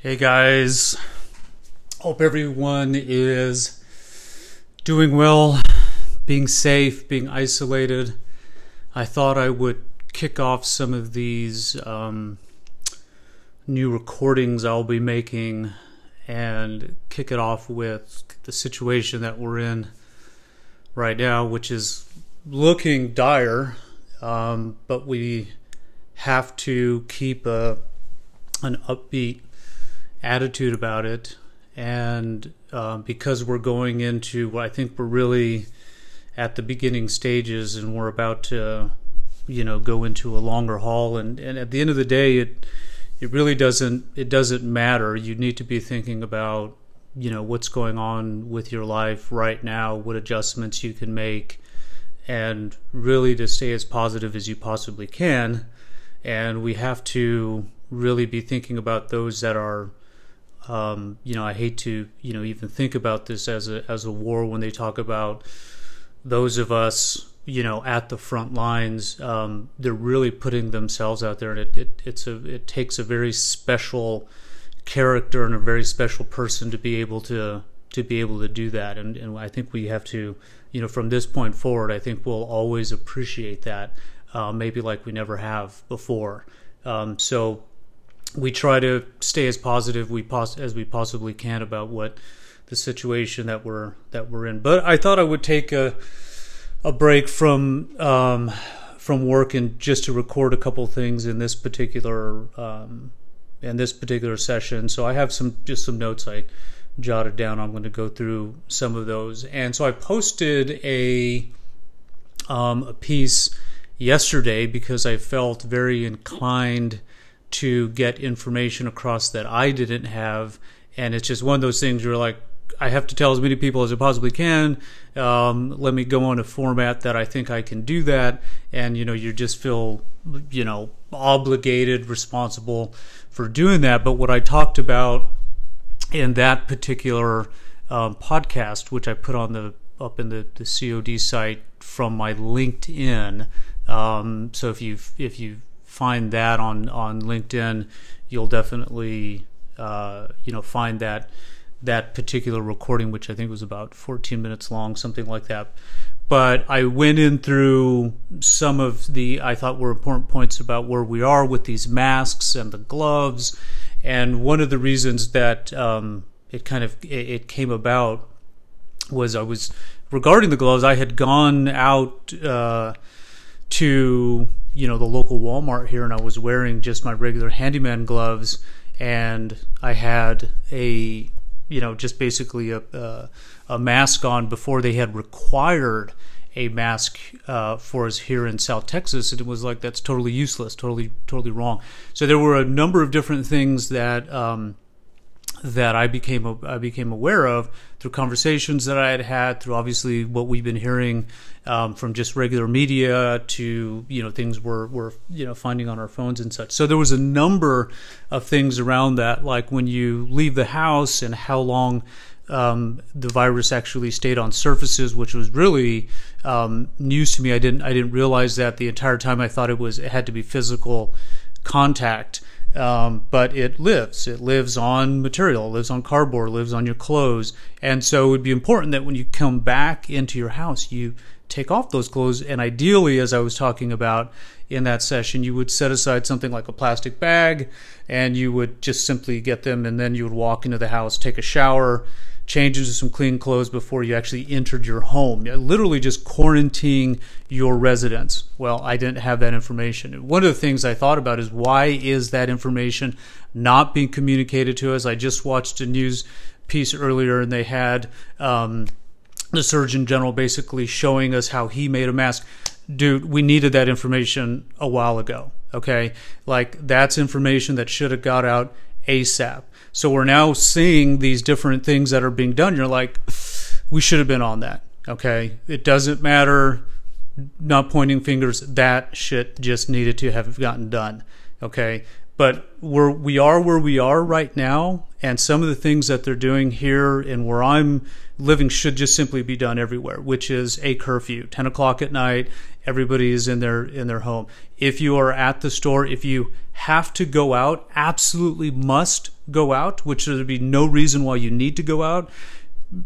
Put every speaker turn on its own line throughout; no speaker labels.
Hey guys, hope everyone is doing well, being safe, being isolated. I thought I would kick off some of these um, new recordings I'll be making and kick it off with the situation that we're in right now, which is looking dire, um, but we have to keep a an upbeat attitude about it, and uh, because we're going into, what I think we're really at the beginning stages, and we're about to, you know, go into a longer haul, and, and at the end of the day, it it really doesn't it doesn't matter. You need to be thinking about you know what's going on with your life right now, what adjustments you can make, and really to stay as positive as you possibly can. And we have to really be thinking about those that are um, you know, I hate to, you know, even think about this as a as a war when they talk about those of us, you know, at the front lines. Um, they're really putting themselves out there, and it, it it's a it takes a very special character and a very special person to be able to to be able to do that. And and I think we have to, you know, from this point forward, I think we'll always appreciate that, uh, maybe like we never have before. Um, so we try to stay as positive we pos- as we possibly can about what the situation that we're that we're in. But I thought I would take a a break from um, from work and just to record a couple things in this particular um, in this particular session. So I have some just some notes I jotted down. I'm going to go through some of those. And so I posted a um, a piece yesterday because I felt very inclined to get information across that I didn't have. And it's just one of those things you're like, I have to tell as many people as I possibly can. Um, let me go on a format that I think I can do that. And, you know, you just feel, you know, obligated, responsible for doing that. But what I talked about in that particular um, podcast, which I put on the up in the, the COD site from my LinkedIn. Um, so if you if you find that on on LinkedIn, you'll definitely uh, you know find that that particular recording, which I think was about 14 minutes long, something like that. But I went in through some of the I thought were important points about where we are with these masks and the gloves, and one of the reasons that um, it kind of it came about was I was regarding the gloves. I had gone out uh, to you know the local Walmart here, and I was wearing just my regular handyman gloves, and I had a you know just basically a a, a mask on before they had required a mask uh, for us here in South Texas, and it was like that's totally useless, totally totally wrong. So there were a number of different things that. Um, that I became I became aware of through conversations that I had had, through obviously what we've been hearing um, from just regular media to you know things we're we're you know finding on our phones and such. So there was a number of things around that, like when you leave the house and how long. Um, the virus actually stayed on surfaces, which was really um, news to me. I didn't I didn't realize that the entire time. I thought it was it had to be physical contact. Um, but it lives. It lives on material, lives on cardboard, lives on your clothes. And so it would be important that when you come back into your house, you take off those clothes. And ideally, as I was talking about in that session, you would set aside something like a plastic bag and you would just simply get them and then you would walk into the house, take a shower, change into some clean clothes before you actually entered your home. Literally just quarantining your residence. Well, I didn't have that information. One of the things I thought about is why is that information not being communicated to us? I just watched a news piece earlier and they had um, the Surgeon General basically showing us how he made a mask. Dude, we needed that information a while ago. Okay. Like that's information that should have got out ASAP. So we're now seeing these different things that are being done. You're like, we should have been on that. Okay. It doesn't matter. Not pointing fingers. That shit just needed to have gotten done. Okay. But we're, we are where we are right now. And some of the things that they're doing here and where I'm living should just simply be done everywhere, which is a curfew, 10 o'clock at night. everybody is in their in their home. If you are at the store, if you have to go out, absolutely must go out, which there'd be no reason why you need to go out,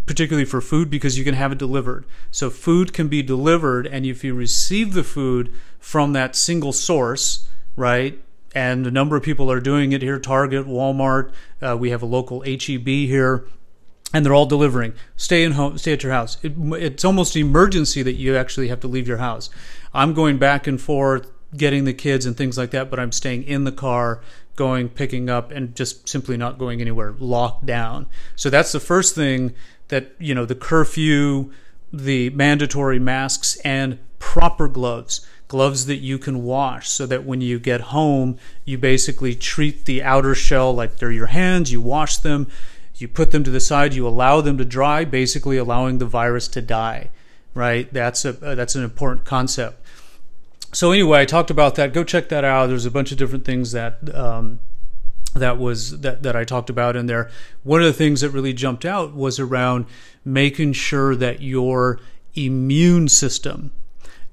particularly for food because you can have it delivered. So food can be delivered, and if you receive the food from that single source, right? And a number of people are doing it here Target, Walmart. Uh, we have a local HEB here and they're all delivering. Stay in home, stay at your house. It, it's almost an emergency that you actually have to leave your house. I'm going back and forth, getting the kids and things like that, but I'm staying in the car, going, picking up, and just simply not going anywhere, locked down. So that's the first thing that you know the curfew, the mandatory masks, and proper gloves gloves that you can wash so that when you get home, you basically treat the outer shell like they're your hands, you wash them, you put them to the side, you allow them to dry, basically allowing the virus to die, right? That's a uh, that's an important concept. So anyway, I talked about that. Go check that out. There's a bunch of different things that um, that was that that I talked about in there. One of the things that really jumped out was around making sure that your immune system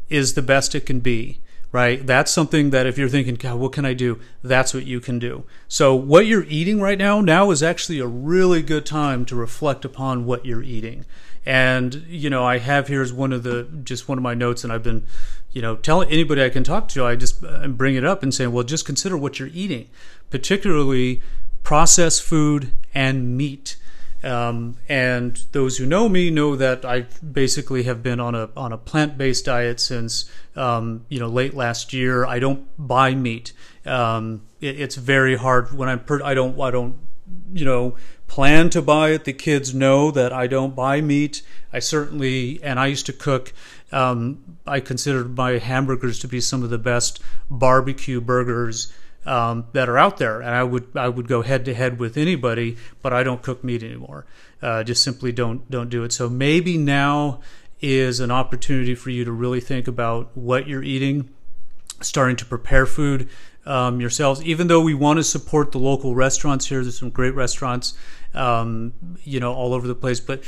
is the best it can be right? That's something that if you're thinking, God, what can I do? That's what you can do. So, what you're eating right now, now is actually a really good time to reflect upon what you're eating. And, you know, I have here's one of the, just one of my notes, and I've been, you know, tell anybody I can talk to, I just bring it up and say, well, just consider what you're eating, particularly processed food and meat. Um, and those who know me know that I basically have been on a on a plant based diet since um, you know late last year. I don't buy meat. Um, it, it's very hard when I'm per- I don't I don't you know plan to buy it. The kids know that I don't buy meat. I certainly and I used to cook. Um, I considered my hamburgers to be some of the best barbecue burgers um, that are out there, and I would I would go head to head with anybody, but I don't cook meat anymore. Uh, just simply don't don't do it. So maybe now is an opportunity for you to really think about what you're eating, starting to prepare food um, yourselves. Even though we want to support the local restaurants here, there's some great restaurants, um, you know, all over the place. But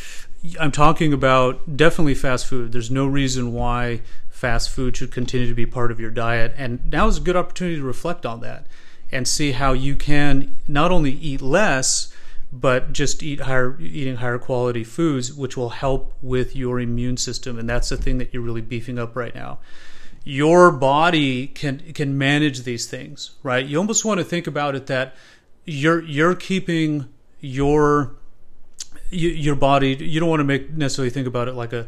I'm talking about definitely fast food. There's no reason why fast food should continue to be part of your diet. And now is a good opportunity to reflect on that and see how you can not only eat less, but just eat higher, eating higher quality foods, which will help with your immune system. And that's the thing that you're really beefing up right now. Your body can can manage these things, right? You almost want to think about it that you're you're keeping your your body. You don't want to make necessarily think about it like a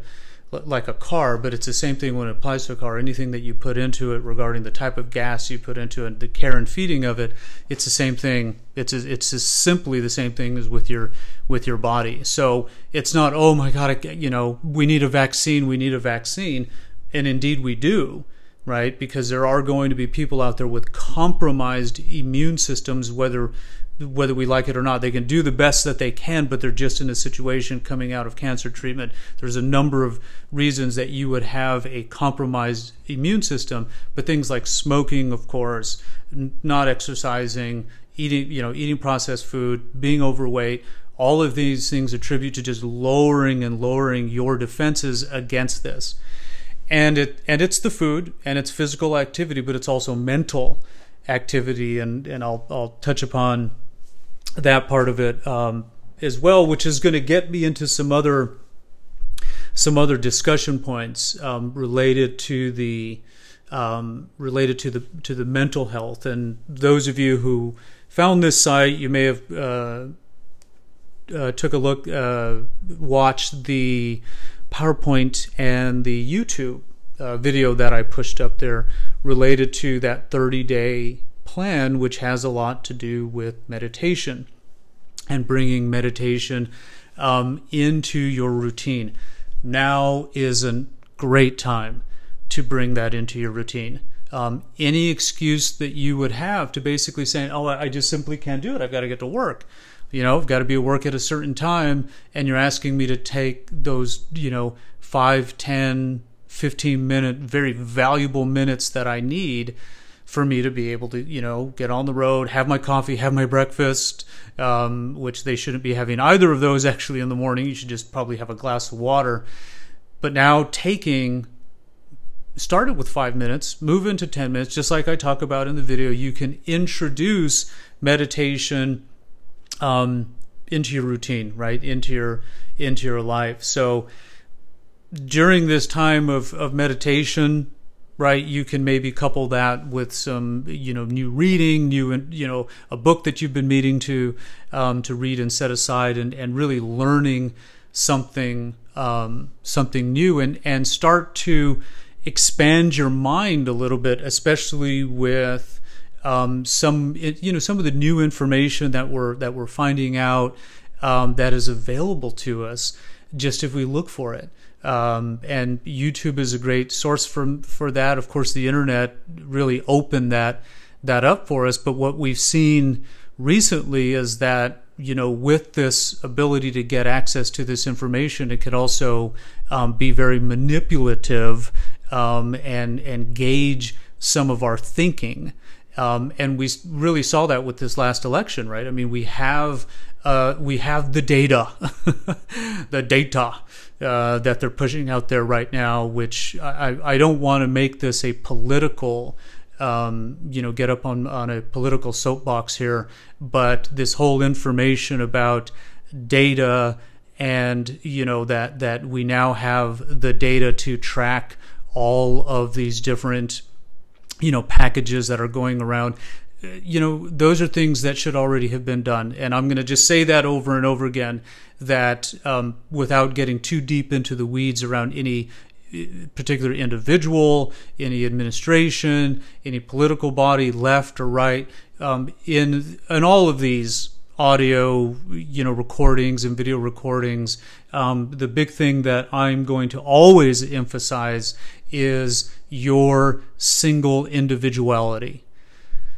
like a car, but it's the same thing when it applies to a car. Anything that you put into it regarding the type of gas you put into it, the care and feeding of it, it's the same thing. It's it's just simply the same thing as with your with your body. So it's not oh my god, you know, we need a vaccine, we need a vaccine, and indeed we do, right? Because there are going to be people out there with compromised immune systems, whether whether we like it or not. They can do the best that they can, but they're just in a situation coming out of cancer treatment. There's a number of reasons that you would have a compromised immune system, but things like smoking, of course, not exercising, eating, you know, eating processed food, being overweight, all of these things attribute to just lowering and lowering your defenses against this. And it and it's the food and it's physical activity, but it's also mental activity and and I'll I'll touch upon that part of it um, as well, which is going to get me into some other some other discussion points um, related to the um, related to the to the mental health. And those of you who found this site, you may have uh, uh, took a look, uh, watched the PowerPoint and the YouTube uh, video that I pushed up there related to that 30 day plan, which has a lot to do with meditation and bringing meditation um, into your routine. Now is a great time to bring that into your routine. Um, any excuse that you would have to basically saying, "Oh, I just simply can't do it. I've got to get to work." You know, I've got to be at work at a certain time, and you're asking me to take those, you know, five, ten, 15 minute, very valuable minutes that I need for me to be able to, you know, get on the road, have my coffee, have my breakfast, um, which they shouldn't be having either of those actually in the morning. You should just probably have a glass of water. But now taking start it with five minutes, move into 10 minutes, just like I talk about in the video. You can introduce meditation um, into your routine, right? Into your into your life. So during this time of, of meditation, right, you can maybe couple that with some, you know, new reading, new, you know, a book that you've been meeting to um, to read and set aside, and, and really learning something um, something new, and and start to expand your mind a little bit, especially with um, some you know some of the new information that we're that we're finding out um, that is available to us just if we look for it. Um, and YouTube is a great source for for that. Of course, the internet really opened that that up for us. But what we've seen recently is that you know with this ability to get access to this information, it could also um, be very manipulative um, and and gauge some of our thinking. Um, and we really saw that with this last election, right? I mean, we have uh, we have the data, the data uh, that they're pushing out there right now, which I, I don't want to make this a political, um, you know, get up on, on a political soapbox here, but this whole information about data and, you know, that, that we now have the data to track all of these different you know packages that are going around you know those are things that should already have been done. And i'm going to just say that over and over again that um, without getting too deep into the weeds around any uh, particular individual any administration any political body left or right um, in in all of these audio you know recordings and video recordings um, the big thing that i'm going to always emphasize is your single individuality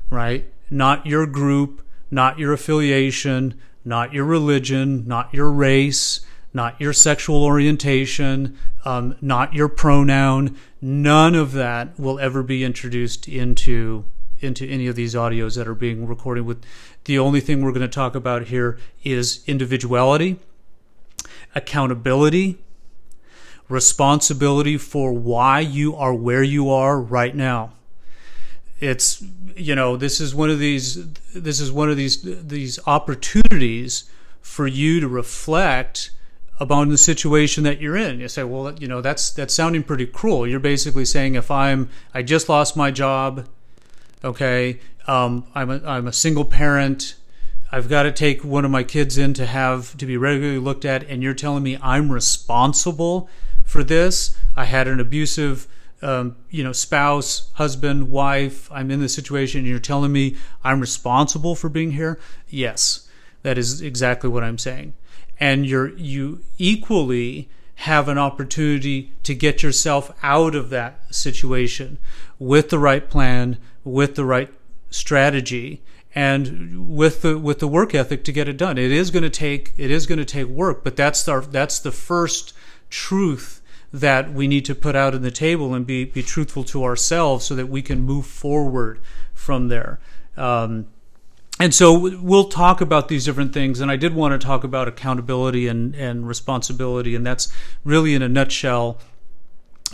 right? Not your group, not your affiliation, not your religion, not your race, not your sexual orientation, um, not your pronoun. None of that will ever be introduced into into any of these audios that are being recorded with the only thing we're going to talk about here is individuality accountability responsibility for why you are where you are right now it's you know this is one of these this is one of these these opportunities for you to reflect about the situation that you're in. You say, well, you know, that's that's sounding pretty cruel. You're basically saying if I'm I just lost my job, okay, um, I'm a, I'm a single parent. I've got to take one of my kids in to have to be regularly looked at, and you're telling me I'm responsible for this. I had an abusive um, you know, spouse, husband, wife, I'm in this situation and you're telling me I'm responsible for being here? Yes, that is exactly what I'm saying. And you're, you equally have an opportunity to get yourself out of that situation with the right plan, with the right strategy, and with the with the work ethic to get it done. It is going to take it is going to take work, but that's the that's the first truth that we need to put out on the table and be, be truthful to ourselves so that we can move forward from there. Um, and so we'll talk about these different things. And I did want to talk about accountability and, and responsibility. And that's really, in a nutshell,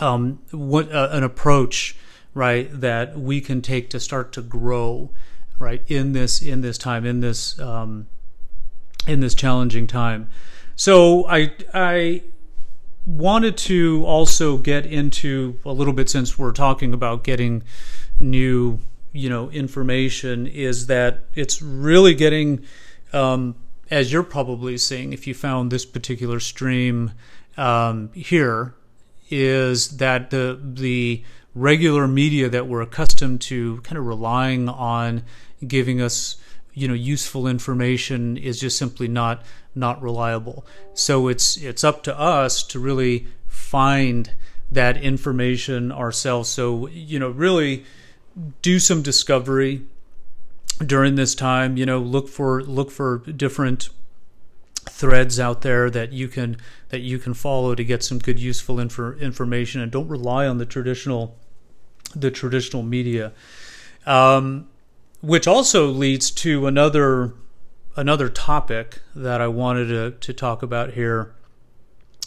um, what uh, an approach, right, that we can take to start to grow, right, in this in this time, in this um, in this challenging time. So I I wanted to also get into a little bit since we're talking about getting new you know information is that it's really getting um, as you're probably seeing if you found this particular stream um, here is that the the regular media that we're accustomed to kind of relying on giving us you know useful information is just simply not not reliable. So it's it's up to us to really find that information ourselves. So you know, really do some discovery during this time. You know, look for look for different threads out there that you can that you can follow to get some good useful infor- information and don't rely on the traditional the traditional media um, which also leads to another another topic that I wanted to, to talk about here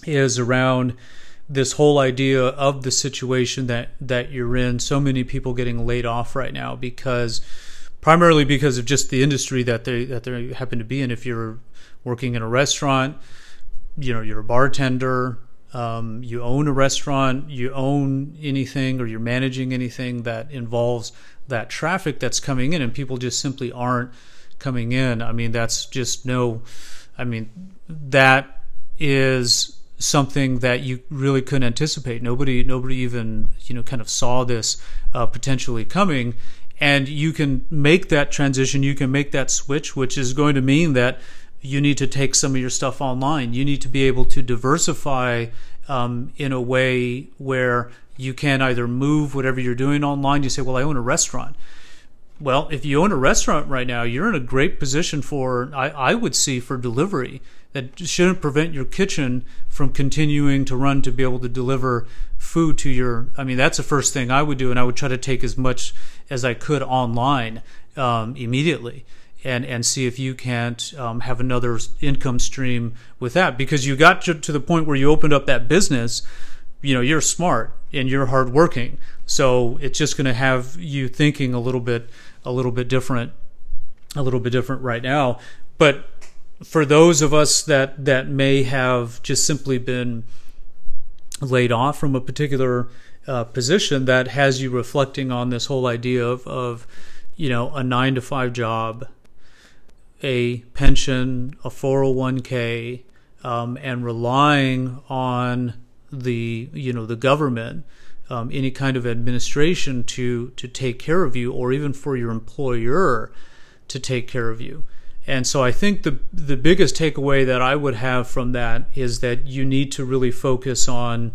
is around this whole idea of the situation that that you're in. So many people getting laid off right now because primarily because of just the industry that they that they happen to be in. If you're working in a restaurant, you know you're a bartender, um, you own a restaurant, you own anything, or you're managing anything that involves that traffic that's coming in, and people just simply aren't coming in. I mean, that's just no. I mean, that is something that you really couldn't anticipate. Nobody, nobody even you know kind of saw this uh, potentially coming, and you can make that transition. You can make that switch, which is going to mean that you need to take some of your stuff online. You need to be able to diversify um, in a way where you can either move whatever you're doing online. You say, "Well, I own a restaurant." Well, if you own a restaurant right now, you're in a great position for, I, I would see, for delivery. That shouldn't prevent your kitchen from continuing to run to be able to deliver food to your. I mean, that's the first thing I would do, and I would try to take as much as I could online um, immediately. And, and see if you can't um, have another income stream with that. Because you got to, the point where you opened up that business you know you're smart and you're hardworking. So it's just going to have you thinking a little bit a little bit different a little bit different right now. But for those of us that that may have just simply been laid off from a particular uh, position that has you reflecting on this whole idea of, of you know a nine to five job a pension a 401k um, and relying on the you know the government um, any kind of administration to to take care of you or even for your employer to take care of you and so I think the the biggest takeaway that I would have from that is that you need to really focus on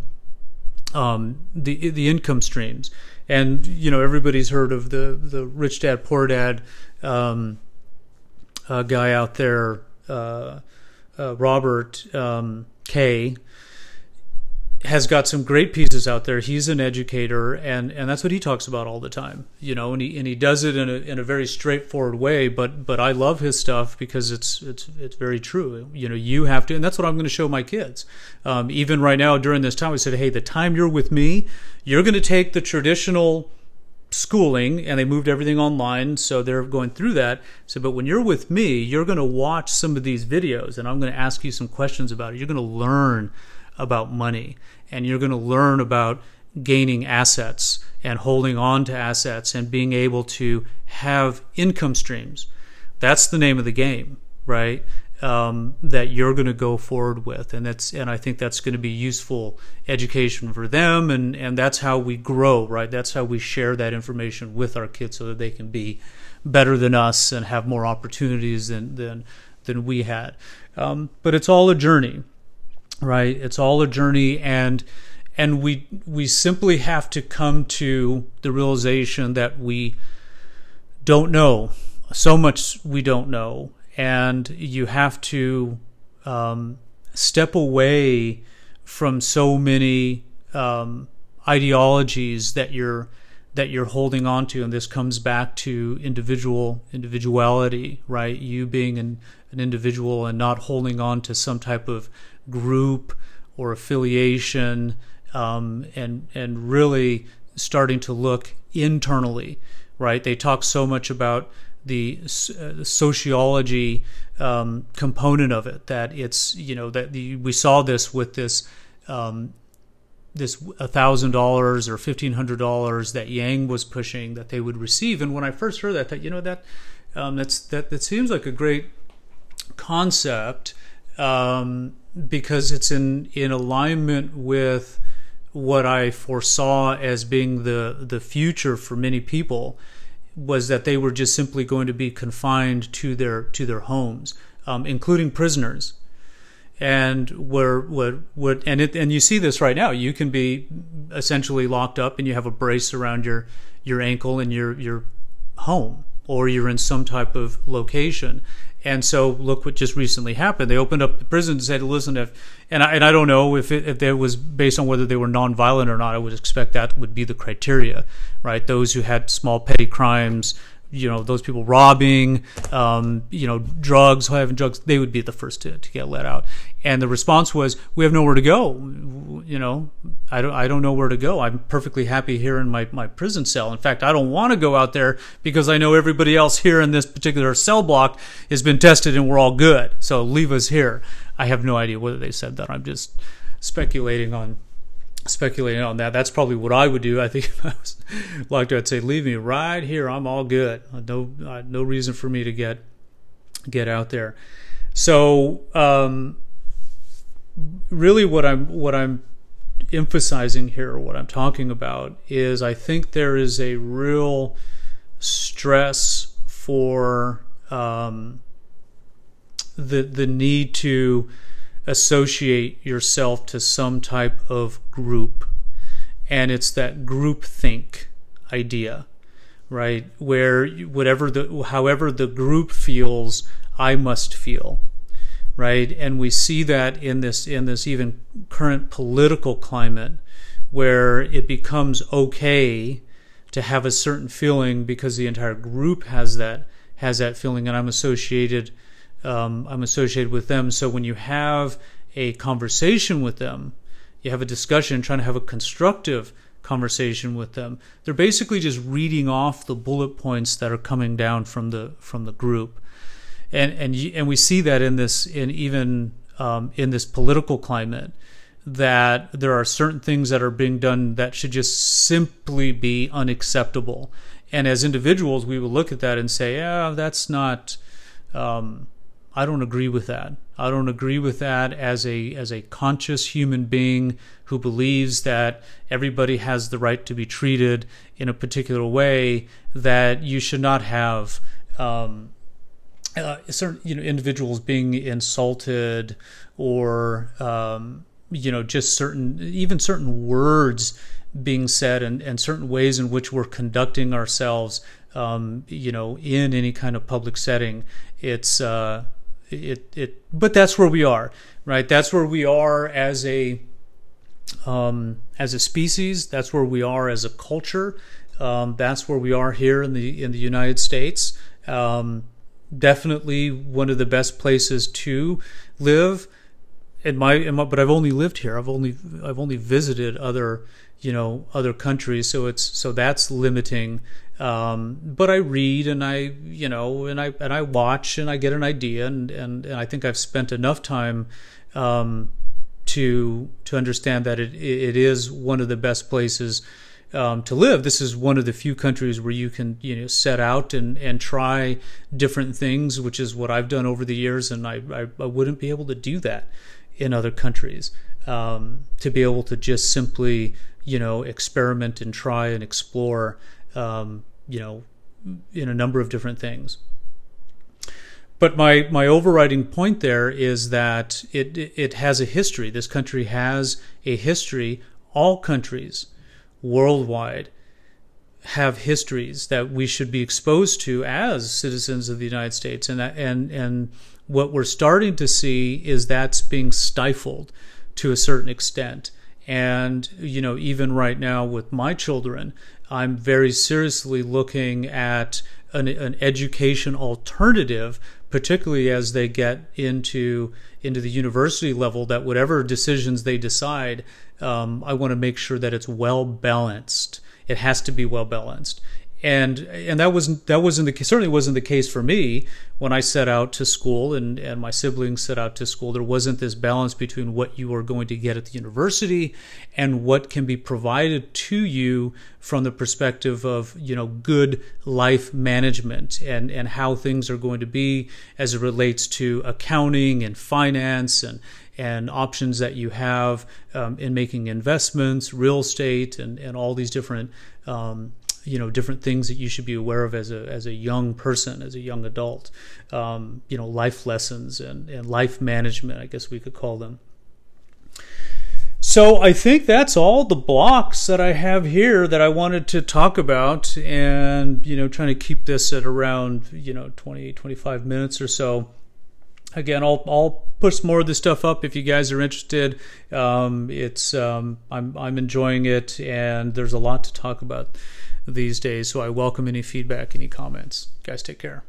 um, the the income streams. And you know everybody's heard of the the rich dad poor dad um, uh, guy out there, uh, uh, Robert um, Kay has got some great pieces out there. He's an educator, and, and that's what he talks about all the time, you know. And he and he does it in a in a very straightforward way. But but I love his stuff because it's it's it's very true. You know, you have to, and that's what I'm going to show my kids. Um, even right now during this time, I said, hey, the time you're with me, you're going to take the traditional schooling and they moved everything online so they're going through that so but when you're with me you're going to watch some of these videos and i'm going to ask you some questions about it you're going to learn about money and you're going to learn about gaining assets and holding on to assets and being able to have income streams. That's the name of the game, right? Um, that you're going to go forward with, and that's and I think that's going to be useful education for them, and and that's how we grow, right? That's how we share that information with our kids so that they can be better than us and have more opportunities than than than we had. Um, but it's all a journey, right? It's all a journey, and and we we simply have to come to the realization that we don't know so much. We don't know, and you have to um, step away from so many um, ideologies that you're that you're holding on to and this comes back to individual individuality right you being an, an individual and not holding on to some type of group or affiliation, um, and and really starting to look internally. Right? They talk so much about the, uh, the sociology um, component of it that it's you know that the, we saw this with this um, this thousand dollars or fifteen hundred dollars that Yang was pushing that they would receive. And when I first heard that, I thought, you know that um, that's that that seems like a great concept. Um, because it's in in alignment with what I foresaw as being the the future for many people was that they were just simply going to be confined to their to their homes, um, including prisoners. And where what what and it and you see this right now. You can be essentially locked up, and you have a brace around your your ankle, and you're you're home, or you're in some type of location. And so, look what just recently happened. They opened up the prison and said, "Listen, if and I, and I don't know if it, if it was based on whether they were nonviolent or not. I would expect that would be the criteria, right? Those who had small petty crimes, you know those people robbing, um, you know drugs, having drugs, they would be the first to, to get let out. And the response was, "We have nowhere to go. You know, I don't I don't know where to go. I'm perfectly happy here in my my prison cell. In fact, I don't want to go out there because I know everybody else here in this particular cell block has been tested and we're all good. So leave us here." I have no idea whether they said that. I'm just speculating on speculating on that. That's probably what I would do. I think if I was locked, I'd say, "Leave me right here. I'm all good. No, uh, no reason for me to get get out there." So, um, really, what I'm what I'm emphasizing here, what I'm talking about, is I think there is a real stress for um, the the need to associate yourself to some type of group. And it's that group think idea, right? Where whatever the however the group feels, I must feel. Right? And we see that in this in this even current political climate where it becomes okay to have a certain feeling because the entire group has that has that feeling and I'm associated um, I'm associated with them. So when you have a conversation with them, you have a discussion, trying to have a constructive conversation with them. They're basically just reading off the bullet points that are coming down from the from the group, and and and we see that in this in even um, in this political climate that there are certain things that are being done that should just simply be unacceptable. And as individuals, we will look at that and say, "Yeah, that's not." Um, I don't agree with that. I don't agree with that as a as a conscious human being who believes that everybody has the right to be treated in a particular way. That you should not have um, uh, certain you know individuals being insulted or um, you know just certain even certain words being said and, and certain ways in which we're conducting ourselves um, you know in any kind of public setting it's uh, it it but that's where we are right? That's where we are as a um, as a species. That's where we are as a culture. Um, that's where we are here in the in the United States. Um, definitely one of the best places to live. In my, in my but I've only lived here. I've only I've only visited other you know other countries. So it's so that's limiting um, but I read and I, you know, and I and I watch and I get an idea, and and, and I think I've spent enough time um, to to understand that it it is one of the best places um, to live. This is one of the few countries where you can you know set out and and try different things, which is what I've done over the years, and I I, I wouldn't be able to do that in other countries. Um, to be able to just simply you know experiment and try and explore um, you know, in a number of different things. But my, my overriding point there is that it, it has a history. This country has a history. All countries worldwide have histories that we should be exposed to as citizens of the United States. And, and, and what we're starting to see is that's being stifled to a certain extent. And, you know, even right now with my children, I'm very seriously looking at an, an education alternative, particularly as they get into into the university level. That whatever decisions they decide, um, I want to make sure that it's well balanced. It has to be well balanced, and and that wasn't that wasn't the certainly wasn't the case for me when I set out to school and and my siblings set out to school. There wasn't this balance between what you are going to get at the university and what can be provided to you from the perspective of you know good life management and and how things are going to be as it relates to accounting and finance and and options that you have um, in making investments, real estate, and, and all these different um, you know different things that you should be aware of as a as a young person as a young adult. Um, you know life lessons and, and life management I guess we could call them. So I think that's all the blocks that I have here that I wanted to talk about and you know trying to keep this at around you know 20 25 minutes or so. Again I'll I'll push more of this stuff up if you guys are interested. Um, it's um, I'm I'm enjoying it and there's a lot to talk about these days. So I welcome any feedback, any comments. Guys, take care.